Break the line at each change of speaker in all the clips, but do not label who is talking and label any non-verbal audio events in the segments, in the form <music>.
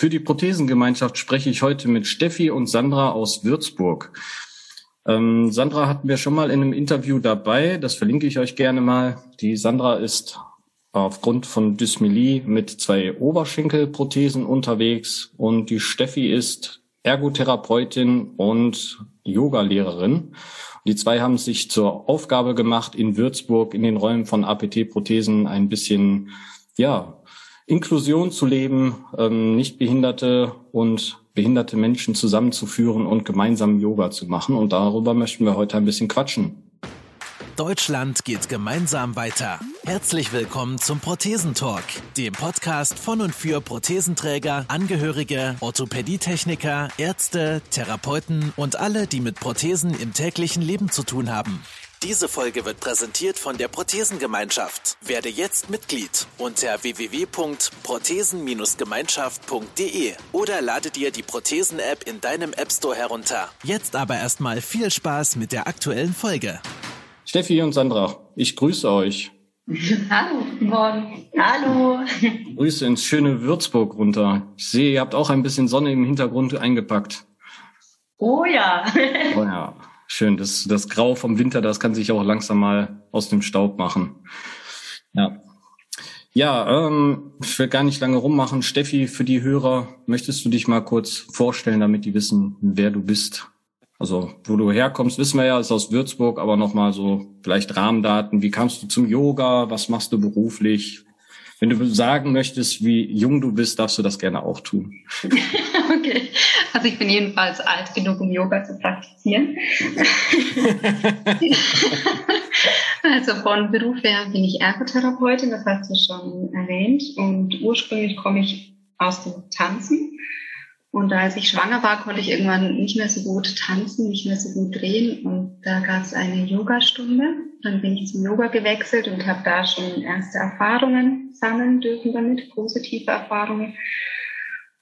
Für die Prothesengemeinschaft spreche ich heute mit Steffi und Sandra aus Würzburg. Ähm, Sandra hatten wir schon mal in einem Interview dabei, das verlinke ich euch gerne mal. Die Sandra ist aufgrund von Dysmelie mit zwei Oberschenkelprothesen unterwegs und die Steffi ist Ergotherapeutin und Yogalehrerin. Die zwei haben sich zur Aufgabe gemacht, in Würzburg in den Räumen von APT-Prothesen ein bisschen, ja, Inklusion zu leben, ähm, Nichtbehinderte und behinderte Menschen zusammenzuführen und gemeinsam Yoga zu machen. Und darüber möchten wir heute ein bisschen quatschen.
Deutschland geht gemeinsam weiter. Herzlich willkommen zum Prothesentalk, dem Podcast von und für Prothesenträger, Angehörige, Orthopädietechniker, Ärzte, Therapeuten und alle, die mit Prothesen im täglichen Leben zu tun haben. Diese Folge wird präsentiert von der Prothesengemeinschaft. Werde jetzt Mitglied unter www.prothesen-gemeinschaft.de oder lade dir die Prothesen-App in deinem App Store herunter. Jetzt aber erstmal viel Spaß mit der aktuellen Folge.
Steffi und Sandra, ich grüße euch. <laughs>
Hallo, morgen. Hallo.
Grüße ins schöne Würzburg runter. Ich sehe, ihr habt auch ein bisschen Sonne im Hintergrund eingepackt.
Oh ja.
Oh ja. Schön, das, das Grau vom Winter, das kann sich auch langsam mal aus dem Staub machen. Ja. Ja, ähm, ich will gar nicht lange rummachen. Steffi, für die Hörer, möchtest du dich mal kurz vorstellen, damit die wissen, wer du bist? Also, wo du herkommst, wissen wir ja, ist aus Würzburg, aber nochmal so vielleicht Rahmendaten. Wie kamst du zum Yoga? Was machst du beruflich? Wenn du sagen möchtest, wie jung du bist, darfst du das gerne auch tun. <laughs>
okay. Also ich bin jedenfalls alt genug, um Yoga zu praktizieren. <laughs> also von Beruf her bin ich Ergotherapeutin, das hast du schon erwähnt. Und ursprünglich komme ich aus dem Tanzen. Und als ich schwanger war, konnte ich irgendwann nicht mehr so gut tanzen, nicht mehr so gut drehen. Und da gab es eine Yogastunde. Dann bin ich zum Yoga gewechselt und habe da schon erste Erfahrungen sammeln dürfen damit, positive Erfahrungen.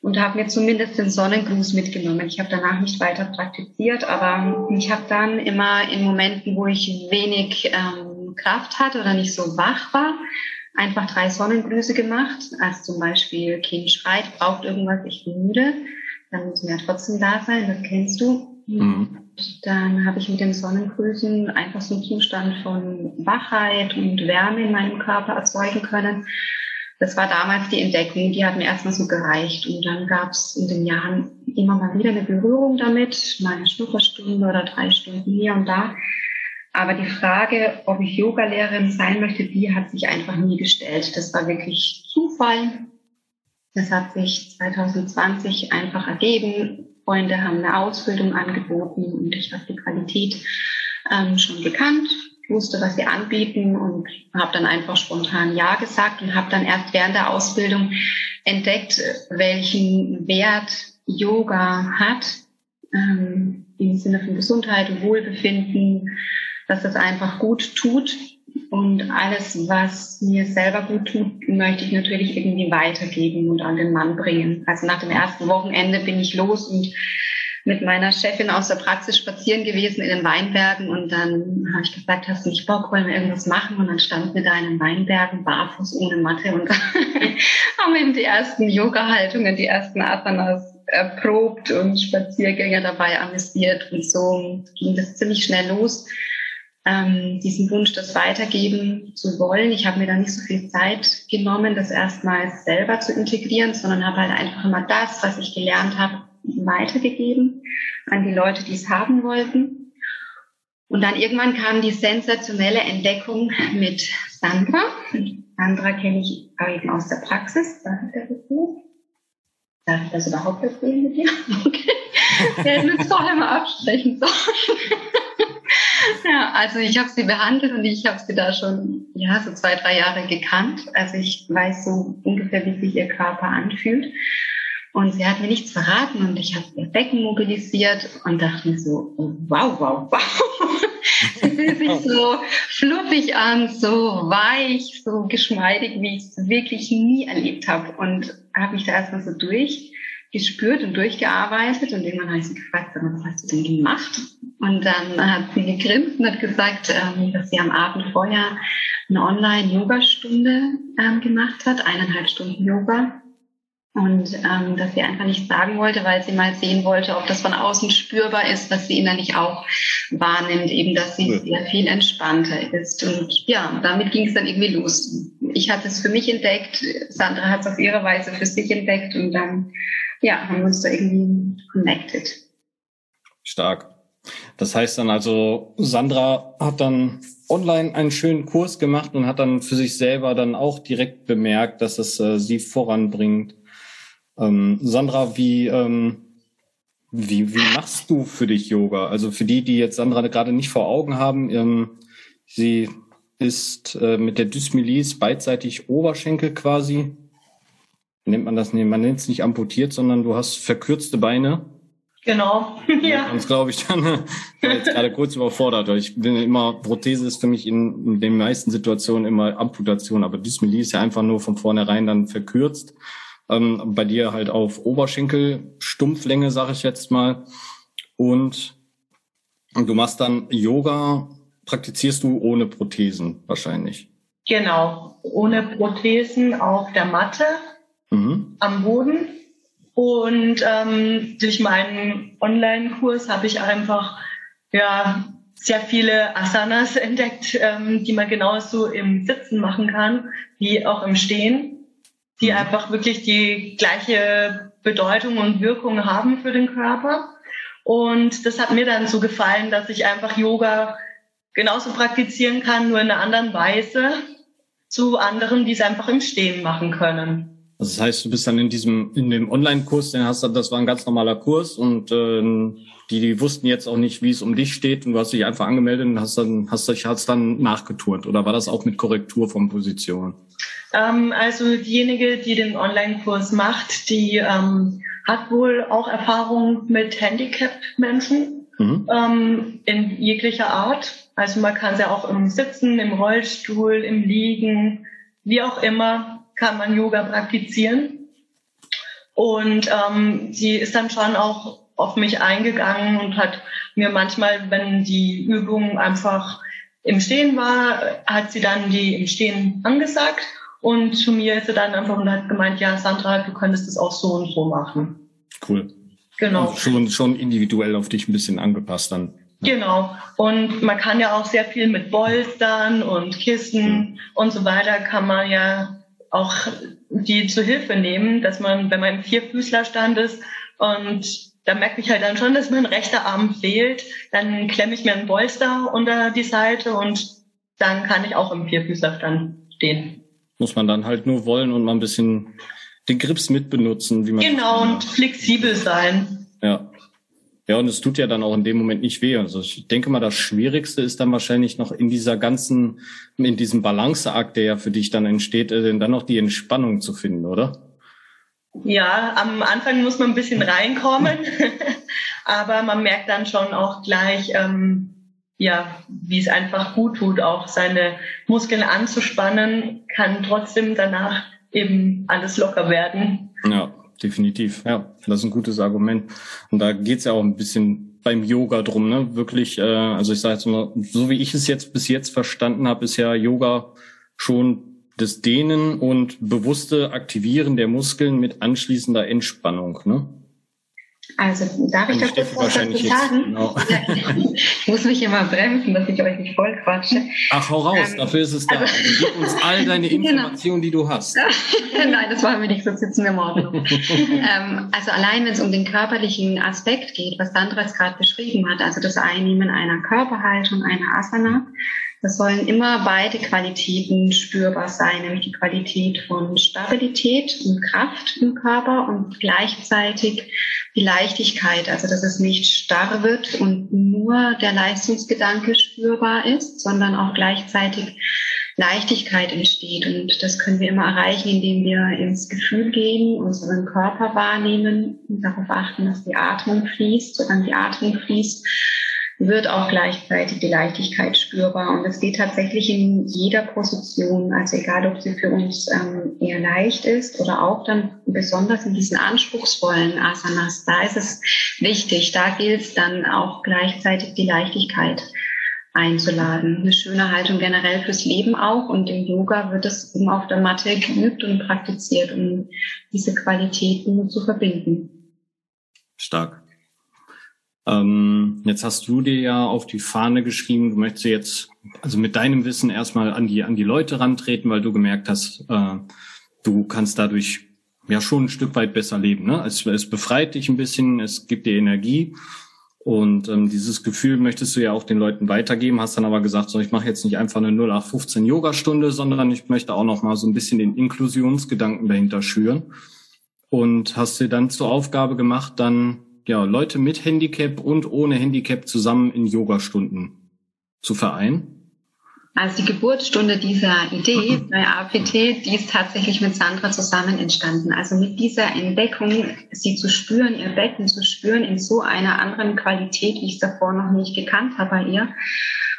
Und habe mir zumindest den Sonnengruß mitgenommen. Ich habe danach nicht weiter praktiziert, aber ich habe dann immer in Momenten, wo ich wenig ähm, Kraft hatte oder nicht so wach war, einfach drei Sonnengrüße gemacht. Also zum Beispiel, Kind schreit, braucht irgendwas, ich bin müde. Dann müssen wir ja trotzdem da sein, das kennst du. Mhm. Dann habe ich mit den Sonnengrüßen einfach so einen Zustand von Wachheit und Wärme in meinem Körper erzeugen können. Das war damals die Entdeckung, die hat mir erstmal so gereicht. Und dann gab es in den Jahren immer mal wieder eine Berührung damit, mal eine Schnupperstunde oder drei Stunden hier und da. Aber die Frage, ob ich Yogalehrerin sein möchte, die hat sich einfach nie gestellt. Das war wirklich Zufall. Das hat sich 2020 einfach ergeben. Freunde haben eine Ausbildung angeboten und ich habe die Qualität ähm, schon gekannt, wusste, was sie anbieten und habe dann einfach spontan Ja gesagt und habe dann erst während der Ausbildung entdeckt, welchen Wert Yoga hat ähm, im Sinne von Gesundheit und Wohlbefinden, dass das einfach gut tut. Und alles, was mir selber gut tut, möchte ich natürlich irgendwie weitergeben und an den Mann bringen. Also nach dem ersten Wochenende bin ich los und mit meiner Chefin aus der Praxis spazieren gewesen in den Weinbergen und dann habe ich gesagt, hast du nicht Bock, wollen wir irgendwas machen? Und dann standen wir da in den Weinbergen, barfuß, ohne Matte und <laughs> haben eben die ersten Yoga-Haltungen, die ersten Asanas erprobt und Spaziergänger dabei amüsiert und so ging das ziemlich schnell los ähm, diesen Wunsch, das weitergeben zu wollen. Ich habe mir da nicht so viel Zeit genommen, das erstmal selber zu integrieren, sondern habe halt einfach immer das, was ich gelernt habe, weitergegeben an die Leute, die es haben wollten. Und dann irgendwann kam die sensationelle Entdeckung mit Sandra. Sandra kenne ich eben aus der Praxis. Darf ich das erzählen? Darf ich das überhaupt erzählen mit dir? <laughs> Okay. Wir hätten uns vorher mal absprechen sollen. Ja, also ich habe sie behandelt und ich habe sie da schon ja so zwei, drei Jahre gekannt. Also ich weiß so ungefähr, wie sich ihr Körper anfühlt. Und sie hat mir nichts verraten und ich habe ihr Becken mobilisiert und dachte mir so, wow, wow, wow. <laughs> sie fühlt sich so fluffig an, so weich, so geschmeidig, wie ich es wirklich nie erlebt habe. Und habe mich da erstmal so durch gespürt und durchgearbeitet und irgendwann habe ich sie gefragt, was hast du denn gemacht? Und dann hat sie gegrinst und hat gesagt, ähm, dass sie am Abend vorher eine Online-Yoga-Stunde ähm, gemacht hat, eineinhalb Stunden Yoga. Und ähm, dass sie einfach nichts sagen wollte, weil sie mal sehen wollte, ob das von außen spürbar ist, was sie innerlich auch wahrnimmt, eben dass sie ja. sehr viel entspannter ist. Und ja, damit ging es dann irgendwie los. Ich hatte es für mich entdeckt, Sandra hat es auf ihre Weise für sich entdeckt und dann ja, haben uns da irgendwie connected.
Stark. Das heißt dann also, Sandra hat dann online einen schönen Kurs gemacht und hat dann für sich selber dann auch direkt bemerkt, dass es äh, sie voranbringt. Ähm, Sandra, wie, ähm, wie, wie machst du für dich Yoga? Also für die, die jetzt Sandra gerade nicht vor Augen haben, ähm, sie ist äh, mit der Dysmelis beidseitig Oberschenkel quasi. Nennt man das? Man nennt es nicht amputiert, sondern du hast verkürzte Beine.
Genau. <laughs>
ja. Sonst glaube ich dann war jetzt gerade kurz überfordert. Ich bin immer, Prothese ist für mich in, den meisten Situationen immer Amputation, aber Dysmelie ist ja einfach nur von vornherein dann verkürzt. Ähm, bei dir halt auf Oberschenkel, Stumpflänge, sage ich jetzt mal. Und, und du machst dann Yoga, praktizierst du ohne Prothesen wahrscheinlich.
Genau, ohne Prothesen auf der Matte, mhm. am Boden und ähm, durch meinen Online-Kurs habe ich einfach ja sehr viele Asanas entdeckt, ähm, die man genauso im Sitzen machen kann wie auch im Stehen, die mhm. einfach wirklich die gleiche Bedeutung und Wirkung haben für den Körper. Und das hat mir dann so gefallen, dass ich einfach Yoga genauso praktizieren kann, nur in einer anderen Weise zu anderen, die es einfach im Stehen machen können.
Also das heißt, du bist dann in diesem, in dem Online-Kurs, den hast du, das war ein ganz normaler Kurs und äh, die, die wussten jetzt auch nicht, wie es um dich steht und du hast dich einfach angemeldet und hast dann, hast dich hast dann nachgeturnt oder war das auch mit Korrektur von Position?
Ähm, also diejenige, die den Online-Kurs macht, die ähm, hat wohl auch Erfahrung mit Handicap-Menschen mhm. ähm, in jeglicher Art. Also man kann sie auch im Sitzen, im Rollstuhl, im Liegen, wie auch immer kann man Yoga praktizieren. Und ähm, sie ist dann schon auch auf mich eingegangen und hat mir manchmal, wenn die Übung einfach im Stehen war, hat sie dann die im Stehen angesagt. Und zu mir ist sie dann einfach und hat gemeint, ja, Sandra, du könntest das auch so und so machen.
Cool. Genau. Also schon, schon individuell auf dich ein bisschen angepasst dann.
Genau. Und man kann ja auch sehr viel mit Bolstern und Kissen mhm. und so weiter kann man ja auch die zu Hilfe nehmen, dass man, wenn man im Vierfüßlerstand ist und da merke ich halt dann schon, dass mein rechter Arm fehlt, dann klemme ich mir einen Bolster unter die Seite und dann kann ich auch im Vierfüßlerstand stehen.
Muss man dann halt nur wollen und mal ein bisschen den Grips mitbenutzen, wie man.
Genau, und flexibel sein.
Ja. Ja, und es tut ja dann auch in dem Moment nicht weh. Also ich denke mal, das Schwierigste ist dann wahrscheinlich noch in dieser ganzen, in diesem Balanceakt, der ja für dich dann entsteht, äh, dann noch die Entspannung zu finden, oder?
Ja, am Anfang muss man ein bisschen reinkommen, <laughs> aber man merkt dann schon auch gleich, ähm, ja, wie es einfach gut tut, auch seine Muskeln anzuspannen, kann trotzdem danach eben alles locker werden.
Ja definitiv. Ja, das ist ein gutes Argument. Und da geht's ja auch ein bisschen beim Yoga drum, ne? Wirklich, äh, also ich sage jetzt mal, so wie ich es jetzt bis jetzt verstanden habe, ist ja Yoga schon das Dehnen und bewusste Aktivieren der Muskeln mit anschließender Entspannung, ne?
Also darf ich da kurz was dazu sagen? Genau. <laughs> ich muss mich immer bremsen, dass ich euch nicht voll quatsche.
Ach, hau raus, ähm, dafür ist es da. Also, also, gib uns all deine <laughs> genau. Informationen, genau. die du hast. <laughs>
Nein, das machen wir nicht, so sitzen wir morgen. ähm, also allein, wenn es um den körperlichen Aspekt geht, was Sandra jetzt gerade beschrieben hat, also das Einnehmen einer Körperhaltung, einer Asana, das sollen immer beide Qualitäten spürbar sein, nämlich die Qualität von Stabilität und Kraft im Körper und gleichzeitig die Leichtigkeit, also dass es nicht starr wird und nur der Leistungsgedanke spürbar ist, sondern auch gleichzeitig Leichtigkeit entsteht. Und das können wir immer erreichen, indem wir ins Gefühl gehen, unseren Körper wahrnehmen und darauf achten, dass die Atmung fließt, solange die Atmung fließt wird auch gleichzeitig die Leichtigkeit spürbar. Und es geht tatsächlich in jeder Position, also egal ob sie für uns ähm, eher leicht ist oder auch dann besonders in diesen anspruchsvollen Asanas, da ist es wichtig, da gilt es dann auch gleichzeitig die Leichtigkeit einzuladen. Eine schöne Haltung generell fürs Leben auch. Und im Yoga wird es eben auf der Matte geübt und praktiziert, um diese Qualitäten zu verbinden.
Stark. Ähm, jetzt hast du dir ja auf die Fahne geschrieben, du möchtest jetzt also mit deinem Wissen erstmal an die, an die Leute rantreten, weil du gemerkt hast, äh, du kannst dadurch ja schon ein Stück weit besser leben. Ne? Es, es befreit dich ein bisschen, es gibt dir Energie. Und ähm, dieses Gefühl möchtest du ja auch den Leuten weitergeben, hast dann aber gesagt, so ich mache jetzt nicht einfach eine 0815 Yoga-Stunde, sondern ich möchte auch noch mal so ein bisschen den Inklusionsgedanken dahinter schüren. Und hast dir dann zur Aufgabe gemacht, dann ja, Leute mit Handicap und ohne Handicap zusammen in Yogastunden zu vereinen?
Also die Geburtsstunde dieser Idee <clears throat> bei APT, die ist tatsächlich mit Sandra zusammen entstanden. Also mit dieser Entdeckung, sie zu spüren, ihr Becken zu spüren in so einer anderen Qualität, wie ich es davor noch nicht gekannt habe bei ihr.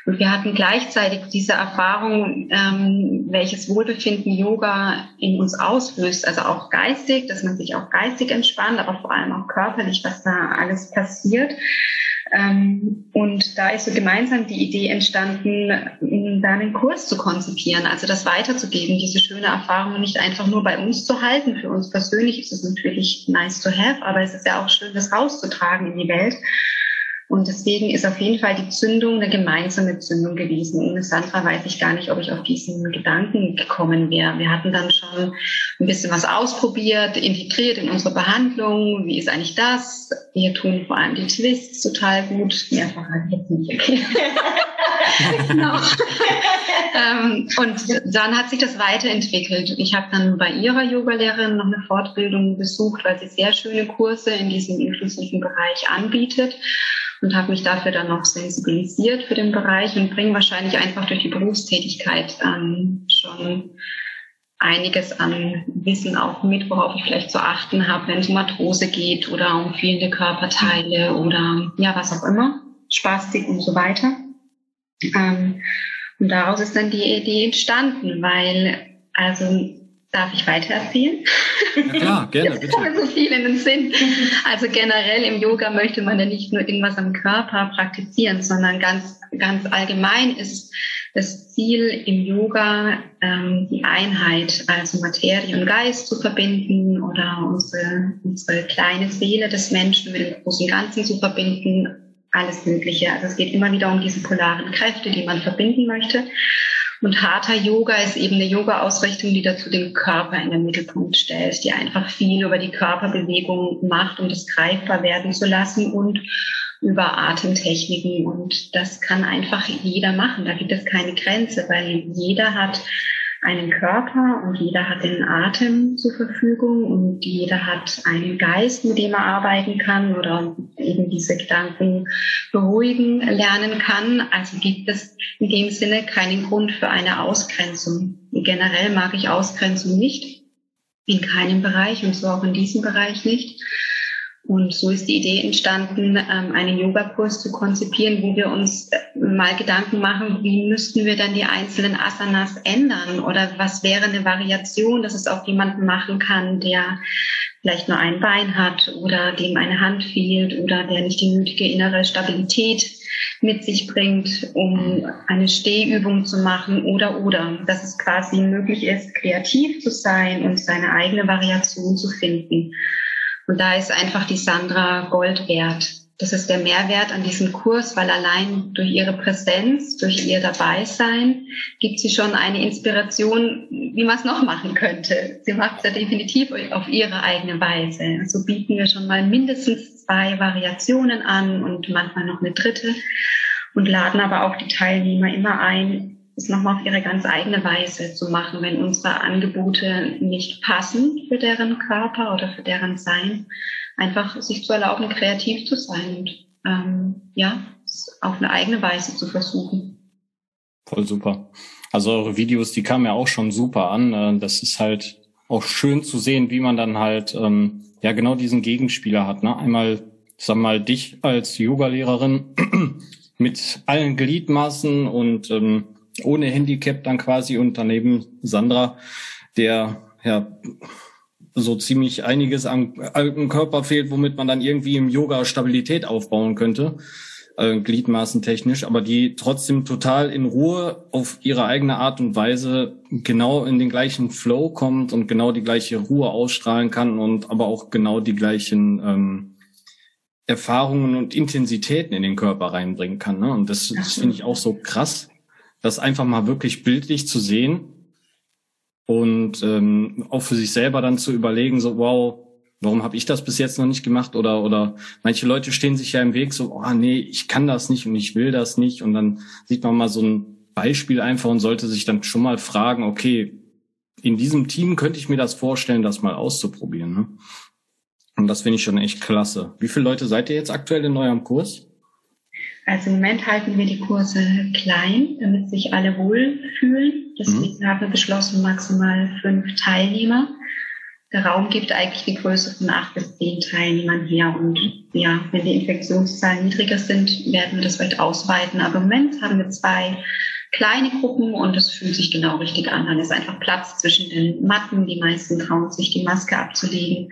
Und wir hatten gleichzeitig diese Erfahrung, ähm, welches Wohlbefinden Yoga in uns auslöst, also auch geistig, dass man sich auch geistig entspannt, aber vor allem auch körperlich, was da alles passiert. Ähm, und da ist so gemeinsam die Idee entstanden, da einen Kurs zu konzipieren, also das weiterzugeben, diese schöne Erfahrung nicht einfach nur bei uns zu halten. Für uns persönlich ist es natürlich nice to have, aber es ist ja auch schön, das rauszutragen in die Welt. Und deswegen ist auf jeden Fall die Zündung eine gemeinsame Zündung gewesen. Ohne Sandra weiß ich gar nicht, ob ich auf diesen Gedanken gekommen wäre. Wir hatten dann schon ein bisschen was ausprobiert, integriert in unsere Behandlung. Wie ist eigentlich das? Wir tun vor allem die Twists total gut. Mehrfach jetzt nicht. Okay. <laughs> genau. ähm, und dann hat sich das weiterentwickelt. Ich habe dann bei ihrer Yogalehrerin noch eine Fortbildung besucht, weil sie sehr schöne Kurse in diesem inklusiven Bereich anbietet und habe mich dafür dann noch sensibilisiert für den Bereich und bringe wahrscheinlich einfach durch die Berufstätigkeit ähm, schon einiges an Wissen auch mit, worauf ich vielleicht zu achten habe, wenn es um Arthrose geht oder um fehlende Körperteile oder ja, was auch immer, Spastik und so weiter. Ähm, und daraus ist dann die Idee entstanden, weil also Darf ich weitererzählen?
Ja, klar, <laughs> gerne, Jetzt bitte.
kommen so viel in den Sinn. Also generell im Yoga möchte man ja nicht nur irgendwas am Körper praktizieren, sondern ganz, ganz allgemein ist das Ziel im Yoga, ähm, die Einheit, also Materie und Geist zu verbinden oder unsere, unsere kleine Seele des Menschen mit dem großen Ganzen zu verbinden, alles Mögliche. Also es geht immer wieder um diese polaren Kräfte, die man verbinden möchte. Und Hatha Yoga ist eben eine Yoga-Ausrichtung, die dazu den Körper in den Mittelpunkt stellt, die einfach viel über die Körperbewegung macht, um das greifbar werden zu lassen und über Atemtechniken. Und das kann einfach jeder machen. Da gibt es keine Grenze, weil jeder hat einen Körper und jeder hat den Atem zur Verfügung und jeder hat einen Geist, mit dem er arbeiten kann oder eben diese Gedanken beruhigen lernen kann. Also gibt es in dem Sinne keinen Grund für eine Ausgrenzung. Generell mag ich Ausgrenzung nicht, in keinem Bereich und so auch in diesem Bereich nicht. Und so ist die Idee entstanden, ähm, einen Yogakurs zu konzipieren, wo wir uns äh, mal Gedanken machen, wie müssten wir dann die einzelnen Asanas ändern oder was wäre eine Variation, dass es auch jemanden machen kann, der vielleicht nur ein Bein hat oder dem eine Hand fehlt oder der nicht die nötige innere Stabilität mit sich bringt, um eine Stehübung zu machen oder oder, dass es quasi möglich ist, kreativ zu sein und seine eigene Variation zu finden. Und da ist einfach die Sandra Gold wert. Das ist der Mehrwert an diesem Kurs, weil allein durch ihre Präsenz, durch ihr Dabeisein, gibt sie schon eine Inspiration, wie man es noch machen könnte. Sie macht es ja definitiv auf ihre eigene Weise. So also bieten wir schon mal mindestens zwei Variationen an und manchmal noch eine dritte und laden aber auch die Teilnehmer immer ein, es nochmal auf ihre ganz eigene Weise zu machen, wenn unsere Angebote nicht passen für deren Körper oder für deren Sein, einfach sich zu erlauben, kreativ zu sein und ähm, ja, auf eine eigene Weise zu versuchen.
Voll super. Also eure Videos, die kamen ja auch schon super an. Äh, das ist halt auch schön zu sehen, wie man dann halt ähm, ja genau diesen Gegenspieler hat. Ne? Einmal, sag mal, dich als Yogalehrerin <clears throat> mit allen Gliedmaßen und ähm, ohne Handicap dann quasi und daneben Sandra, der ja so ziemlich einiges am, am Körper fehlt, womit man dann irgendwie im Yoga Stabilität aufbauen könnte. äh, gliedmaßentechnisch, aber die trotzdem total in Ruhe auf ihre eigene Art und Weise genau in den gleichen Flow kommt und genau die gleiche Ruhe ausstrahlen kann und aber auch genau die gleichen ähm, Erfahrungen und Intensitäten in den Körper reinbringen kann. Ne? Und das, das finde ich auch so krass, das einfach mal wirklich bildlich zu sehen und ähm, auch für sich selber dann zu überlegen, so wow, warum habe ich das bis jetzt noch nicht gemacht? Oder oder manche Leute stehen sich ja im Weg, so oh nee, ich kann das nicht und ich will das nicht. Und dann sieht man mal so ein Beispiel einfach und sollte sich dann schon mal fragen, okay, in diesem Team könnte ich mir das vorstellen, das mal auszuprobieren. Ne? Und das finde ich schon echt klasse. Wie viele Leute seid ihr jetzt aktuell in eurem Kurs?
Also im Moment halten wir die Kurse klein, damit sich alle wohlfühlen. Deswegen mhm. haben wir beschlossen, maximal fünf Teilnehmer. Der Raum gibt eigentlich die Größe von acht bis zehn Teilnehmern her. Und ja, wenn die Infektionszahlen niedriger sind, werden wir das vielleicht ausweiten. Aber im Moment haben wir zwei kleine Gruppen und es fühlt sich genau richtig an. Dann ist einfach Platz zwischen den Matten. Die meisten trauen sich, die Maske abzulegen,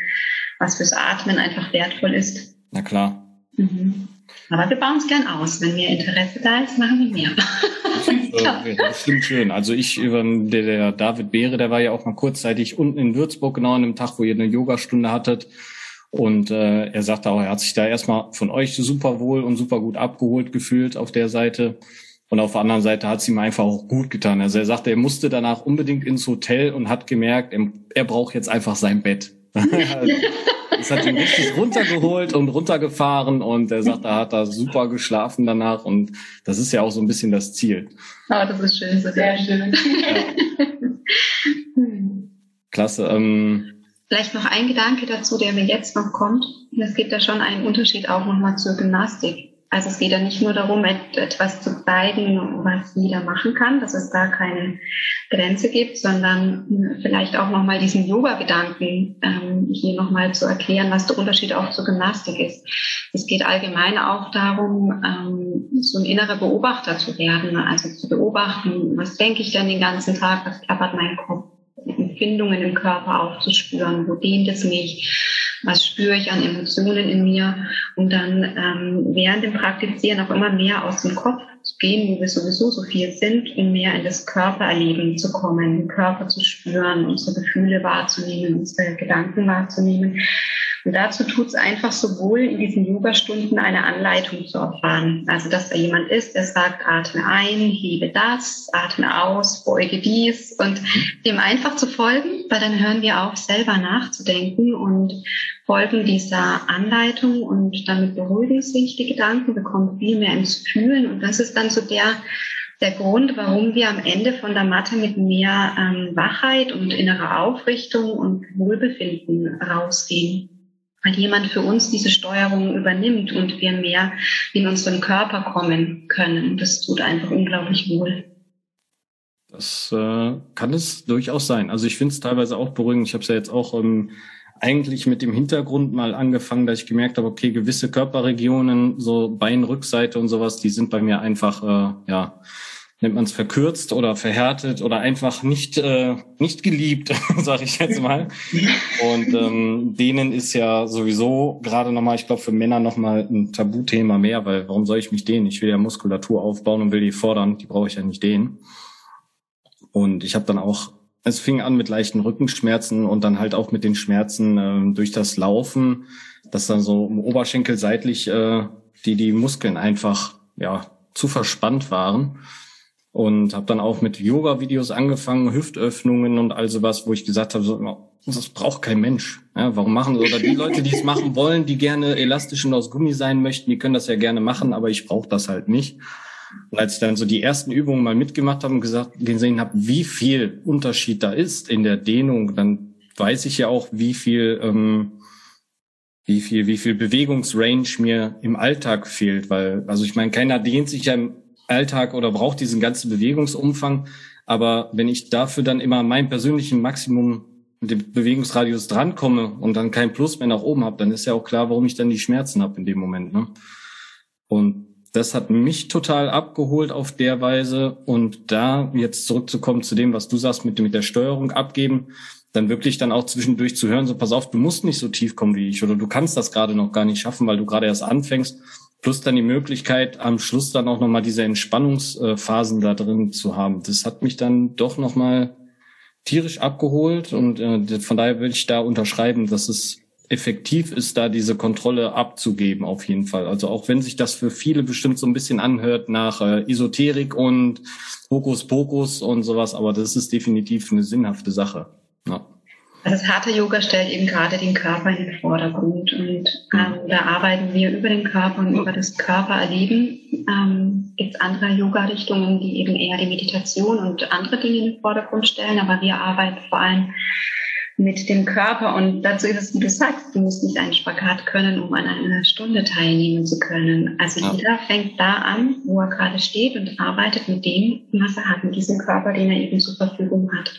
was fürs Atmen einfach wertvoll ist.
Na klar.
Mhm. Aber wir bauen es gern aus. Wenn mehr Interesse da ist, machen wir mehr.
das <laughs> stimmt schön. Also ich, der, der David Beere, der war ja auch mal kurzzeitig unten in Würzburg, genau an dem Tag, wo ihr eine Yogastunde hattet. Und äh, er sagte auch, er hat sich da erstmal von euch super wohl und super gut abgeholt gefühlt auf der Seite. Und auf der anderen Seite hat es ihm einfach auch gut getan. Also er sagte, er musste danach unbedingt ins Hotel und hat gemerkt, er, er braucht jetzt einfach sein Bett. <laughs> <laughs> Das hat ihn richtig runtergeholt und runtergefahren und er sagt, er hat da super geschlafen danach und das ist ja auch so ein bisschen das Ziel.
Oh, das ist schön, so sehr schön. Ja.
Klasse. Ähm,
Vielleicht noch ein Gedanke dazu, der mir jetzt noch kommt. Es gibt ja schon einen Unterschied auch nochmal zur Gymnastik. Also es geht ja nicht nur darum, etwas zu zeigen, was jeder machen kann, dass es da keine Grenze gibt, sondern vielleicht auch nochmal diesen Yoga-Gedanken ähm, hier nochmal zu erklären, was der Unterschied auch zur Gymnastik ist. Es geht allgemein auch darum, ähm, so ein innerer Beobachter zu werden, also zu beobachten, was denke ich denn den ganzen Tag, was klappert mein Kopf, Empfindungen im Körper aufzuspüren, wo dehnt es mich, was spüre ich an Emotionen in mir? Und dann ähm, während dem Praktizieren auch immer mehr aus dem Kopf zu gehen, wo wir sowieso so viel sind, um mehr in das Körpererleben zu kommen, den Körper zu spüren, unsere Gefühle wahrzunehmen, unsere Gedanken wahrzunehmen und dazu tut es einfach sowohl in diesen Yoga-Stunden eine Anleitung zu erfahren. Also, dass da jemand ist, der sagt, atme ein, hebe das, atme aus, beuge dies. Und dem einfach zu folgen, weil dann hören wir auf, selber nachzudenken und folgen dieser Anleitung und damit beruhigen sich die Gedanken, bekommen viel mehr ins Fühlen. Und das ist dann so der der Grund, warum wir am Ende von der Matte mit mehr ähm, Wachheit und innerer Aufrichtung und Wohlbefinden rausgehen weil jemand für uns diese Steuerung übernimmt und wir mehr in unseren Körper kommen können. Das tut einfach unglaublich wohl.
Das äh, kann es durchaus sein. Also ich finde es teilweise auch beruhigend. Ich habe es ja jetzt auch ähm, eigentlich mit dem Hintergrund mal angefangen, dass ich gemerkt habe, okay, gewisse Körperregionen, so Beinrückseite und sowas, die sind bei mir einfach äh, ja nennt man es verkürzt oder verhärtet oder einfach nicht äh, nicht geliebt, <laughs> sage ich jetzt mal. Und ähm, denen ist ja sowieso gerade nochmal, ich glaube für Männer nochmal ein Tabuthema mehr, weil warum soll ich mich dehnen? Ich will ja Muskulatur aufbauen und will die fordern, die brauche ich ja nicht dehnen. Und ich habe dann auch, es fing an mit leichten Rückenschmerzen und dann halt auch mit den Schmerzen äh, durch das Laufen, dass dann so im Oberschenkel seitlich äh, die die Muskeln einfach ja zu verspannt waren und habe dann auch mit Yoga-Videos angefangen, Hüftöffnungen und all sowas, wo ich gesagt habe, so, das braucht kein Mensch. Ja, warum machen oder die Leute, die es machen wollen, die gerne elastisch und aus Gummi sein möchten, die können das ja gerne machen, aber ich brauche das halt nicht. Und als ich dann so die ersten Übungen mal mitgemacht habe und gesagt, gesehen habe, wie viel Unterschied da ist in der Dehnung, dann weiß ich ja auch, wie viel, ähm, wie viel, wie viel Bewegungsrange mir im Alltag fehlt, weil, also ich meine, keiner dehnt sich ja im Alltag oder braucht diesen ganzen Bewegungsumfang. Aber wenn ich dafür dann immer mein persönlichen Maximum mit dem Bewegungsradius drankomme und dann kein Plus mehr nach oben habe, dann ist ja auch klar, warum ich dann die Schmerzen habe in dem Moment. Ne? Und das hat mich total abgeholt auf der Weise. Und da jetzt zurückzukommen zu dem, was du sagst, mit, mit der Steuerung abgeben, dann wirklich dann auch zwischendurch zu hören, so pass auf, du musst nicht so tief kommen wie ich oder du kannst das gerade noch gar nicht schaffen, weil du gerade erst anfängst plus dann die Möglichkeit, am Schluss dann auch nochmal diese Entspannungsphasen da drin zu haben. Das hat mich dann doch nochmal tierisch abgeholt und äh, von daher will ich da unterschreiben, dass es effektiv ist, da diese Kontrolle abzugeben, auf jeden Fall. Also auch wenn sich das für viele bestimmt so ein bisschen anhört nach äh, Esoterik und Hokuspokus und sowas, aber das ist definitiv eine sinnhafte Sache. Ja.
Also das harte Yoga stellt eben gerade den Körper in den Vordergrund und ähm, da arbeiten wir über den Körper und über das Körpererleben. Ähm, Gibt andere Yoga-Richtungen, die eben eher die Meditation und andere Dinge in den Vordergrund stellen, aber wir arbeiten vor allem mit dem Körper und dazu ist es, wie du sagst, du musst nicht einen Spagat können, um an einer Stunde teilnehmen zu können. Also ja. jeder fängt da an, wo er gerade steht und arbeitet mit dem, was er hat, mit diesem Körper, den er eben zur Verfügung hat.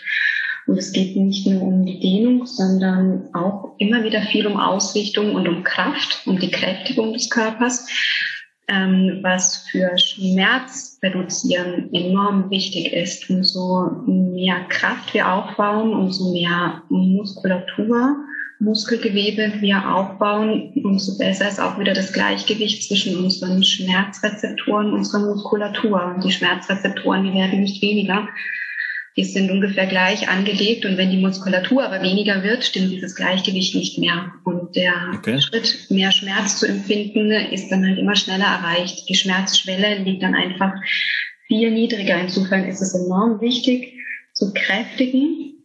Und es geht nicht nur um die Dehnung, sondern auch immer wieder viel um Ausrichtung und um Kraft, um die Kräftigung des Körpers, ähm, was für Schmerz reduzieren enorm wichtig ist. Umso mehr Kraft wir aufbauen, umso mehr Muskulatur, Muskelgewebe wir aufbauen, umso besser ist auch wieder das Gleichgewicht zwischen unseren Schmerzrezeptoren und unserer Muskulatur. Und die Schmerzrezeptoren, die werden nicht weniger, die sind ungefähr gleich angelegt und wenn die Muskulatur aber weniger wird, stimmt dieses Gleichgewicht nicht mehr. Und der okay. Schritt, mehr Schmerz zu empfinden, ist dann halt immer schneller erreicht. Die Schmerzschwelle liegt dann einfach viel niedriger. Insofern ist es enorm wichtig zu kräftigen.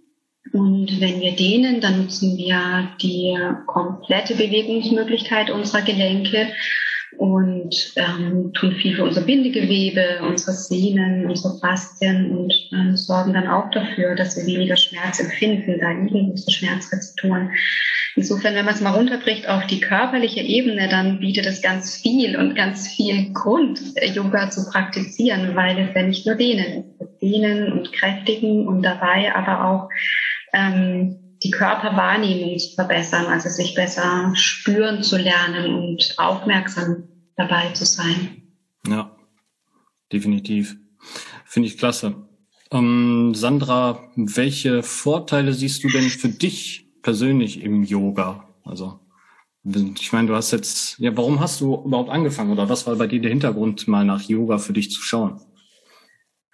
Und wenn wir dehnen, dann nutzen wir die komplette Bewegungsmöglichkeit unserer Gelenke und ähm, tun viel für unser Bindegewebe, unsere Sehnen, unsere Faszien und ähm, sorgen dann auch dafür, dass wir weniger Schmerz empfinden. Da liegen unsere Schmerzrezeptoren. Insofern, wenn man es mal runterbricht auf die körperliche Ebene, dann bietet es ganz viel und ganz viel Grund, Yoga zu praktizieren, weil es ja nicht nur dehnen ist. Dehnen und kräftigen und dabei aber auch ähm, die Körperwahrnehmung zu verbessern, also sich besser spüren zu lernen und aufmerksam dabei zu sein.
Ja, definitiv. Finde ich klasse. Ähm, Sandra, welche Vorteile siehst du denn für dich persönlich im Yoga? Also, ich meine, du hast jetzt, ja, warum hast du überhaupt angefangen oder was war bei dir der Hintergrund, mal nach Yoga für dich zu schauen?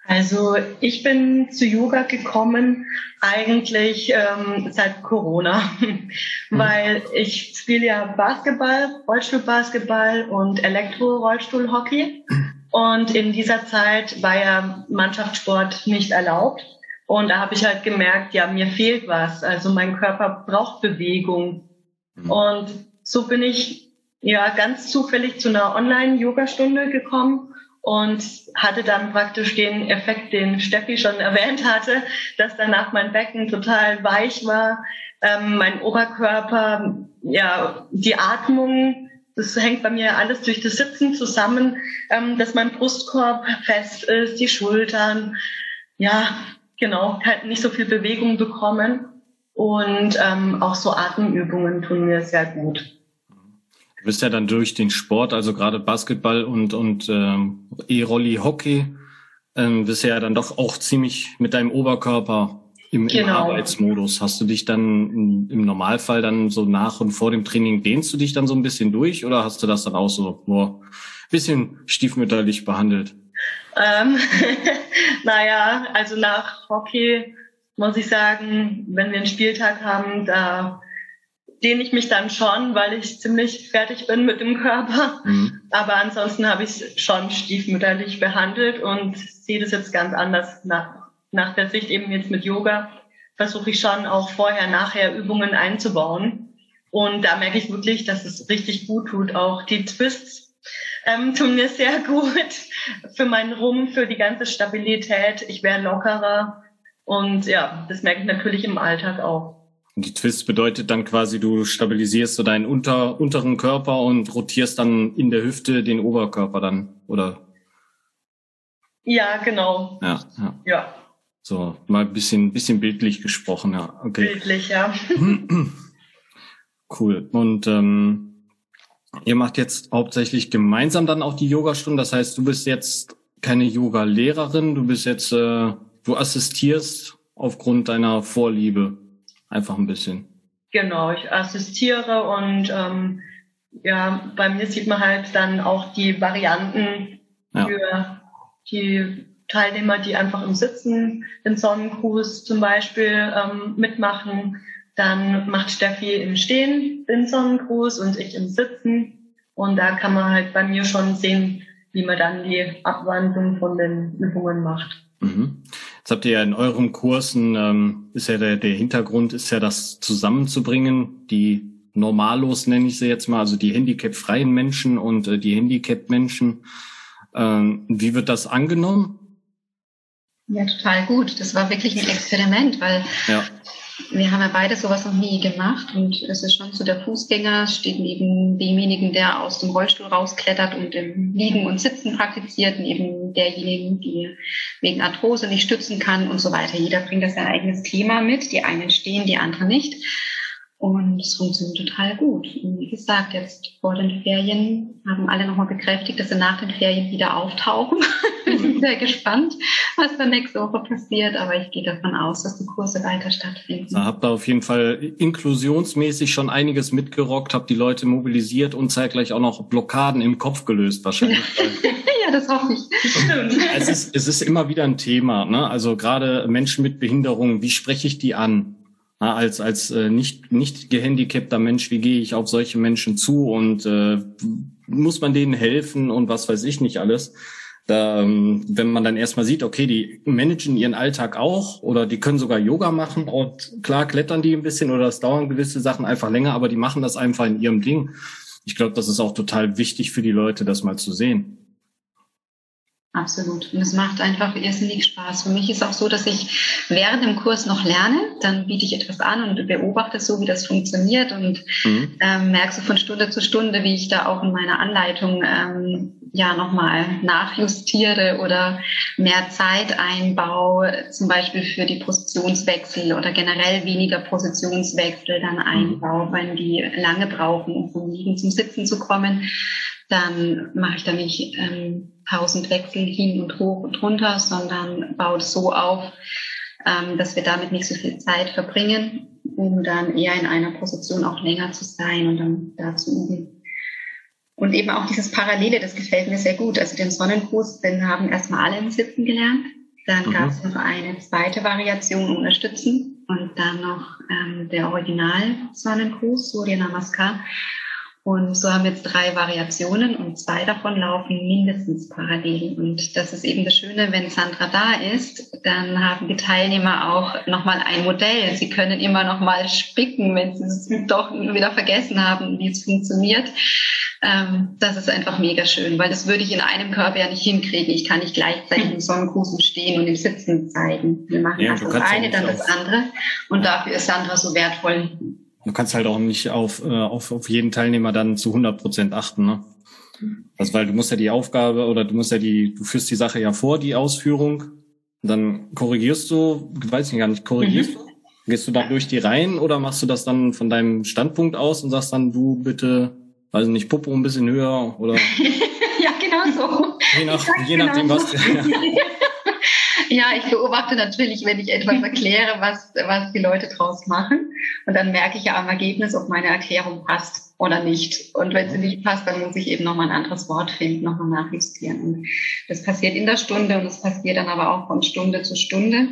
Also ich bin zu Yoga gekommen eigentlich ähm, seit Corona, <laughs> weil ich spiele ja Basketball, Rollstuhlbasketball und Elektro-Rollstuhlhockey. Und in dieser Zeit war ja Mannschaftssport nicht erlaubt. Und da habe ich halt gemerkt, ja, mir fehlt was. Also mein Körper braucht Bewegung. Mhm. Und so bin ich ja ganz zufällig zu einer Online-Yoga-Stunde gekommen und hatte dann praktisch den Effekt, den Steffi schon <laughs> erwähnt hatte, dass danach mein Becken total weich war, ähm, mein Oberkörper, ja, die Atmung, das hängt bei mir alles durch das Sitzen zusammen, ähm, dass mein Brustkorb fest ist, die Schultern, ja, genau, nicht so viel Bewegung bekommen und ähm, auch so Atemübungen tun mir sehr gut.
Du bist ja dann durch den Sport, also gerade Basketball und, und ähm, E-Rolli Hockey, ähm, bist ja dann doch auch ziemlich mit deinem Oberkörper im, genau. im Arbeitsmodus. Hast du dich dann im, Normalfall dann so nach und vor dem Training, dehnst du dich dann so ein bisschen durch oder hast du das dann auch so nur bisschen stiefmütterlich behandelt?
Ähm, <laughs> naja, also nach Hockey muss ich sagen, wenn wir einen Spieltag haben, da dehne ich mich dann schon, weil ich ziemlich fertig bin mit dem Körper. Mhm. Aber ansonsten habe ich es schon stiefmütterlich behandelt und sehe das jetzt ganz anders nach, nach der Sicht eben jetzt mit Yoga. Versuche ich schon auch vorher, nachher Übungen einzubauen. Und da merke ich wirklich, dass es richtig gut tut. Auch die Twists ähm, tun mir sehr gut <laughs> für meinen Rumpf, für die ganze Stabilität. Ich wäre lockerer. Und ja, das merke ich natürlich im Alltag auch.
Die Twist bedeutet dann quasi, du stabilisierst so deinen unter, unteren Körper und rotierst dann in der Hüfte den Oberkörper dann, oder?
Ja, genau.
Ja, ja. ja. So, mal ein bisschen, bisschen bildlich gesprochen, ja.
Okay. Bildlich, ja. <clears throat>
cool. Und ähm, ihr macht jetzt hauptsächlich gemeinsam dann auch die Yogastunde. Das heißt, du bist jetzt keine Yoga-Lehrerin, du bist jetzt, äh, du assistierst aufgrund deiner Vorliebe einfach ein bisschen.
Genau, ich assistiere und ähm, ja, bei mir sieht man halt dann auch die Varianten ja. für die Teilnehmer, die einfach im Sitzen den Sonnengruß zum Beispiel ähm, mitmachen. Dann macht Steffi im Stehen den Sonnengruß und ich im Sitzen. Und da kann man halt bei mir schon sehen, wie man dann die Abwandlung von den Übungen macht.
Mhm. Jetzt habt ihr ja in euren Kursen, ähm, ist ja der, der Hintergrund, ist ja das zusammenzubringen, die Normalos nenne ich sie jetzt mal, also die handicapfreien Menschen und äh, die Handicap-Menschen. Ähm, wie wird das angenommen?
Ja, total gut. Das war wirklich ein Experiment, weil ja. Wir haben ja beide sowas noch nie gemacht und es ist schon so, der Fußgänger steht neben demjenigen, der aus dem Rollstuhl rausklettert und im Liegen und Sitzen praktiziert, neben derjenigen, die wegen Arthrose nicht stützen kann und so weiter. Jeder bringt das sein eigenes Thema mit. Die einen stehen, die anderen nicht. Und es funktioniert total gut. Und wie gesagt, jetzt vor den Ferien haben alle nochmal bekräftigt, dass sie nach den Ferien wieder auftauchen. <laughs> ich bin sehr gespannt, was da nächste Woche passiert, aber ich gehe davon aus, dass die Kurse weiter stattfinden.
Da habt ihr auf jeden Fall inklusionsmäßig schon einiges mitgerockt, habt die Leute mobilisiert und zeitgleich auch noch Blockaden im Kopf gelöst wahrscheinlich. <laughs>
ja, das hoffe ich.
es, ist, es ist immer wieder ein Thema. Ne? Also gerade Menschen mit Behinderungen, wie spreche ich die an? Als als äh, nicht nicht gehandicapter Mensch, wie gehe ich auf solche Menschen zu und äh, muss man denen helfen und was weiß ich nicht alles. Da, ähm, wenn man dann erstmal sieht, okay, die managen ihren Alltag auch oder die können sogar Yoga machen und klar klettern die ein bisschen oder es dauern gewisse Sachen einfach länger, aber die machen das einfach in ihrem Ding. Ich glaube, das ist auch total wichtig für die Leute, das mal zu sehen.
Absolut. Und es macht einfach irrsinnig Spaß. Für mich ist auch so, dass ich während dem Kurs noch lerne. Dann biete ich etwas an und beobachte so, wie das funktioniert und mhm. ähm, merke so von Stunde zu Stunde, wie ich da auch in meiner Anleitung ähm, ja nochmal nachjustiere oder mehr Zeit einbaue, zum Beispiel für die Positionswechsel oder generell weniger Positionswechsel dann mhm. einbaue, wenn die lange brauchen, um vom Liegen zum Sitzen zu kommen dann mache ich da nicht ähm, tausend Wechsel hin und hoch und runter, sondern baue es so auf, ähm, dass wir damit nicht so viel Zeit verbringen, um dann eher in einer Position auch länger zu sein und dann da zu üben. Und eben auch dieses Parallele, das gefällt mir sehr gut. Also den Sonnenkurs, den haben erstmal alle im Sitzen gelernt. Dann mhm. gab es noch eine zweite Variation unterstützen und dann noch ähm, der Original Sonnenkurs, Surya Namaskar. Und so haben wir jetzt drei Variationen und zwei davon laufen mindestens parallel. Und das ist eben das Schöne, wenn Sandra da ist, dann haben die Teilnehmer auch nochmal ein Modell. Sie können immer nochmal spicken, wenn sie es doch wieder vergessen haben, wie es funktioniert. Ähm, das ist einfach mega schön, weil das würde ich in einem Körper ja nicht hinkriegen. Ich kann nicht gleichzeitig im Sonnengruß stehen und im Sitzen zeigen. Wir machen ja, erst das eine, dann das andere. Und dafür ist Sandra so wertvoll.
Du kannst halt auch nicht auf, äh, auf, auf jeden Teilnehmer dann zu 100 Prozent achten, ne? Also, weil du musst ja die Aufgabe oder du musst ja die, du führst die Sache ja vor, die Ausführung. Dann korrigierst du, weiß ich gar nicht, korrigierst mhm. du? Gehst du da durch die Reihen oder machst du das dann von deinem Standpunkt aus und sagst dann, du bitte, weiß nicht, Popo ein bisschen höher oder? <laughs>
ja, genau so.
Je, nach, je nachdem, genau was. Ja. <laughs>
Ja, ich beobachte natürlich, wenn ich etwas erkläre, was, was die Leute draus machen. Und dann merke ich ja am Ergebnis, ob meine Erklärung passt oder nicht. Und wenn sie nicht passt, dann muss ich eben nochmal ein anderes Wort finden, nochmal nachjustieren. Und das passiert in der Stunde und das passiert dann aber auch von Stunde zu Stunde.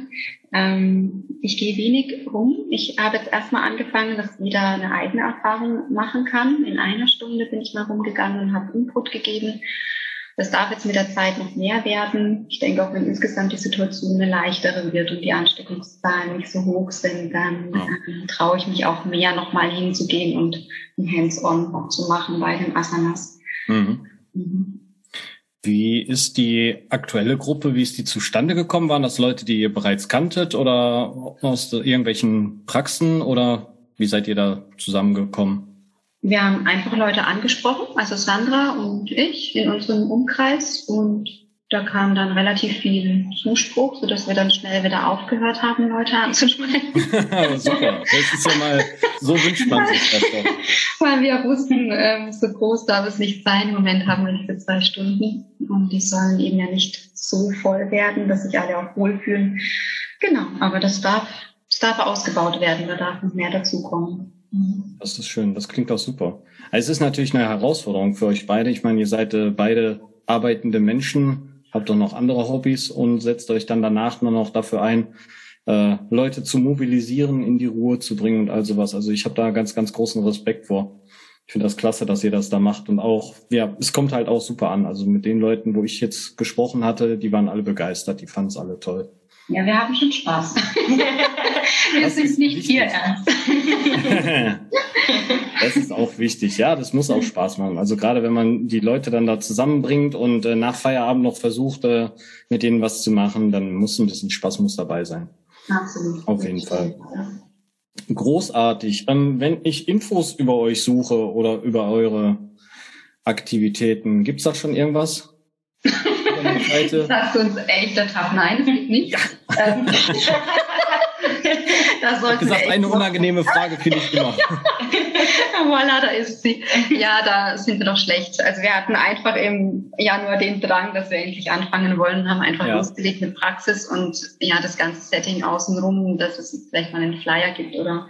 Ähm, ich gehe wenig rum. Ich habe jetzt erstmal angefangen, dass jeder eine eigene Erfahrung machen kann. In einer Stunde bin ich mal rumgegangen und habe Input gegeben. Das darf jetzt mit der Zeit noch mehr werden. Ich denke auch, wenn insgesamt die Situation eine leichtere wird und die Ansteckungszahlen nicht so hoch sind, dann äh, traue ich mich auch mehr nochmal hinzugehen und ein Hands-on zu machen bei den Asanas. Mhm.
Mhm. Wie ist die aktuelle Gruppe, wie ist die zustande gekommen? Waren das Leute, die ihr bereits kanntet oder aus irgendwelchen Praxen oder wie seid ihr da zusammengekommen?
Wir haben einfach Leute angesprochen, also Sandra und ich in unserem Umkreis und da kam dann relativ viel Zuspruch, sodass wir dann schnell wieder aufgehört haben, Leute anzusprechen. <laughs> <laughs>
Super, das ist ja mal, so wünscht man sich das doch. <laughs>
Weil wir wussten, ähm, so groß darf es nicht sein. Im Moment haben wir diese zwei Stunden und die sollen eben ja nicht so voll werden, dass sich alle auch wohlfühlen. Genau, aber das darf, das darf ausgebaut werden, da darf noch mehr dazukommen.
Das ist schön, das klingt auch super. Also es ist natürlich eine Herausforderung für euch beide. Ich meine, ihr seid äh, beide arbeitende Menschen, habt doch noch andere Hobbys und setzt euch dann danach nur noch dafür ein, äh, Leute zu mobilisieren, in die Ruhe zu bringen und all sowas. Also ich habe da ganz, ganz großen Respekt vor. Ich finde das klasse, dass ihr das da macht und auch, ja, es kommt halt auch super an. Also mit den Leuten, wo ich jetzt gesprochen hatte, die waren alle begeistert, die fanden es alle toll.
Ja, wir haben schon Spaß. <laughs> wir das sind nicht hier ernst. <laughs>
das ist auch wichtig. Ja, das muss auch Spaß machen. Also gerade wenn man die Leute dann da zusammenbringt und äh, nach Feierabend noch versucht, äh, mit denen was zu machen, dann muss ein bisschen Spaß muss dabei sein.
Absolut.
Auf jeden Fall. Großartig. Ähm, wenn ich Infos über euch suche oder über eure Aktivitäten, gibt's da schon irgendwas? <laughs>
Sagst du uns echt der Tag? Nein, nicht. Ja. Ähm, <laughs>
da sollten gesagt, eine unangenehme Frage finde ich immer.
voilà, da ist sie. Ja, da sind wir doch schlecht. Also wir hatten einfach im Januar den Drang, dass wir endlich anfangen wollen, haben einfach ja. losgelegt mit Praxis und ja, das ganze Setting außenrum, dass es vielleicht mal einen Flyer gibt oder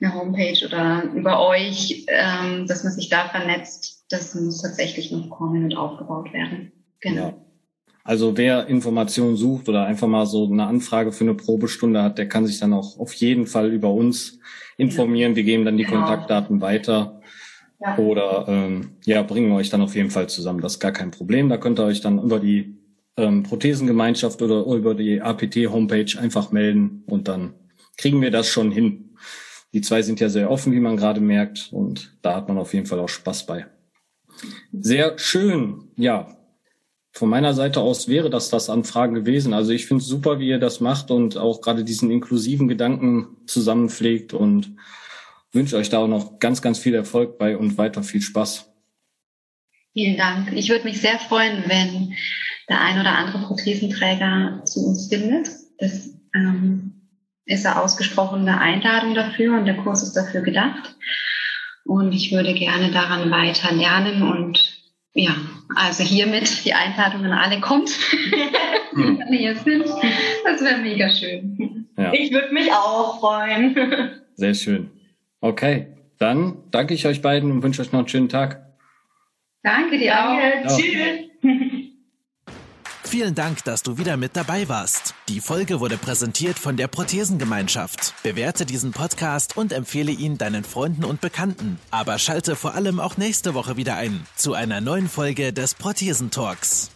eine Homepage oder über euch, ähm, dass man sich da vernetzt, das muss tatsächlich noch kommen und aufgebaut werden. Genau. Ja.
Also wer Informationen sucht oder einfach mal so eine Anfrage für eine Probestunde hat, der kann sich dann auch auf jeden Fall über uns informieren. Wir geben dann die genau. Kontaktdaten weiter ja. oder ähm, ja, bringen euch dann auf jeden Fall zusammen. Das ist gar kein Problem. Da könnt ihr euch dann über die ähm, Prothesengemeinschaft oder über die APT-Homepage einfach melden und dann kriegen wir das schon hin. Die zwei sind ja sehr offen, wie man gerade merkt, und da hat man auf jeden Fall auch Spaß bei. Sehr schön. Ja, von meiner Seite aus wäre das das an Fragen gewesen. Also ich finde es super, wie ihr das macht und auch gerade diesen inklusiven Gedanken zusammenpflegt und wünsche euch da auch noch ganz, ganz viel Erfolg bei und weiter viel Spaß.
Vielen Dank. Ich würde mich sehr freuen, wenn der ein oder andere Prothesenträger zu uns findet. Das ähm, ist eine ausgesprochene Einladung dafür und der Kurs ist dafür gedacht. Und ich würde gerne daran weiter lernen und ja, also hiermit die Einladung an alle kommt, <laughs> die hier sind. Das wäre mega schön.
Ja. Ich würde mich auch freuen.
Sehr schön. Okay, dann danke ich euch beiden und wünsche euch noch einen schönen Tag.
Danke dir
danke. auch. Tschüss.
Vielen Dank, dass du wieder mit dabei warst. Die Folge wurde präsentiert von der Prothesengemeinschaft. Bewerte diesen Podcast und empfehle ihn deinen Freunden und Bekannten. Aber schalte vor allem auch nächste Woche wieder ein zu einer neuen Folge des Prothesentalks.